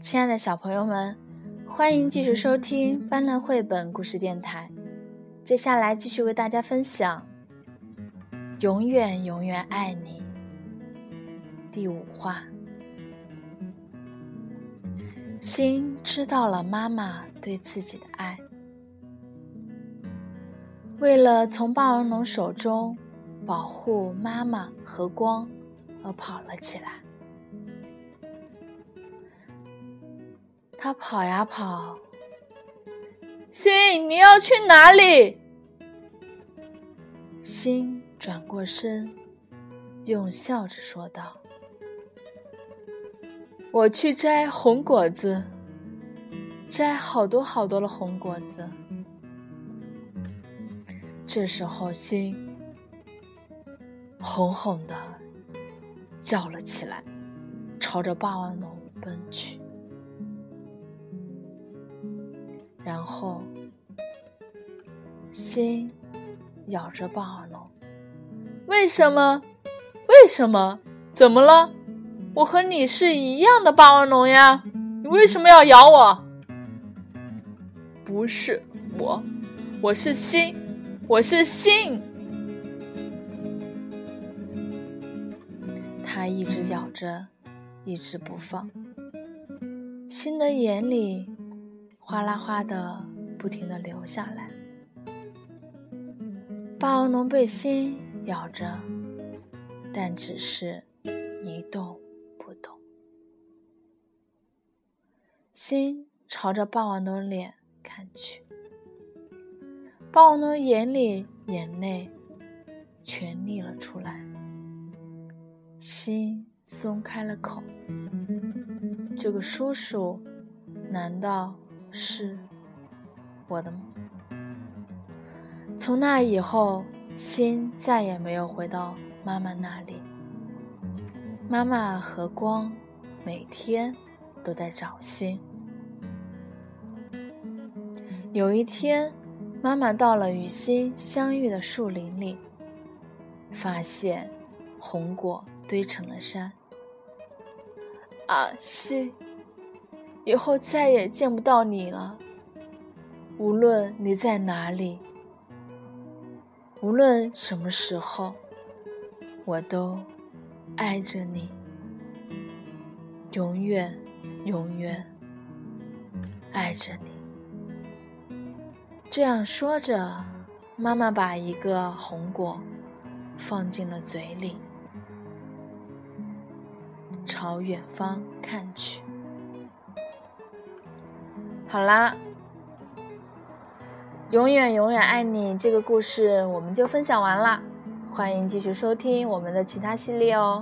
亲爱的小朋友们，欢迎继续收听斑斓绘本故事电台。接下来继续为大家分享《永远永远爱你》第五话。心知道了妈妈对自己的爱，为了从霸王龙手中保护妈妈和光，而跑了起来。他跑呀跑，心，你要去哪里？心转过身，用笑着说道：“我去摘红果子，摘好多好多的红果子。”这时候，心红红的叫了起来，朝着霸王龙奔去。然后，心咬着霸王龙。为什么？为什么？怎么了？我和你是一样的霸王龙呀！你为什么要咬我？不是我，我是心，我是心。他一直咬着，一直不放。心的眼里。哗啦哗的，不停的流下来。霸王龙被心咬着，但只是一动不动。心朝着霸王龙脸看去，霸王龙眼里眼泪全溢了出来。心松开了口，这个叔叔，难道？是我的梦。从那以后，心再也没有回到妈妈那里。妈妈和光每天都在找心。有一天，妈妈到了与心相遇的树林里，发现红果堆成了山。啊，西！以后再也见不到你了。无论你在哪里，无论什么时候，我都爱着你，永远，永远爱着你。这样说着，妈妈把一个红果放进了嘴里，朝远方看去。好啦，永远永远爱你这个故事我们就分享完了，欢迎继续收听我们的其他系列哦。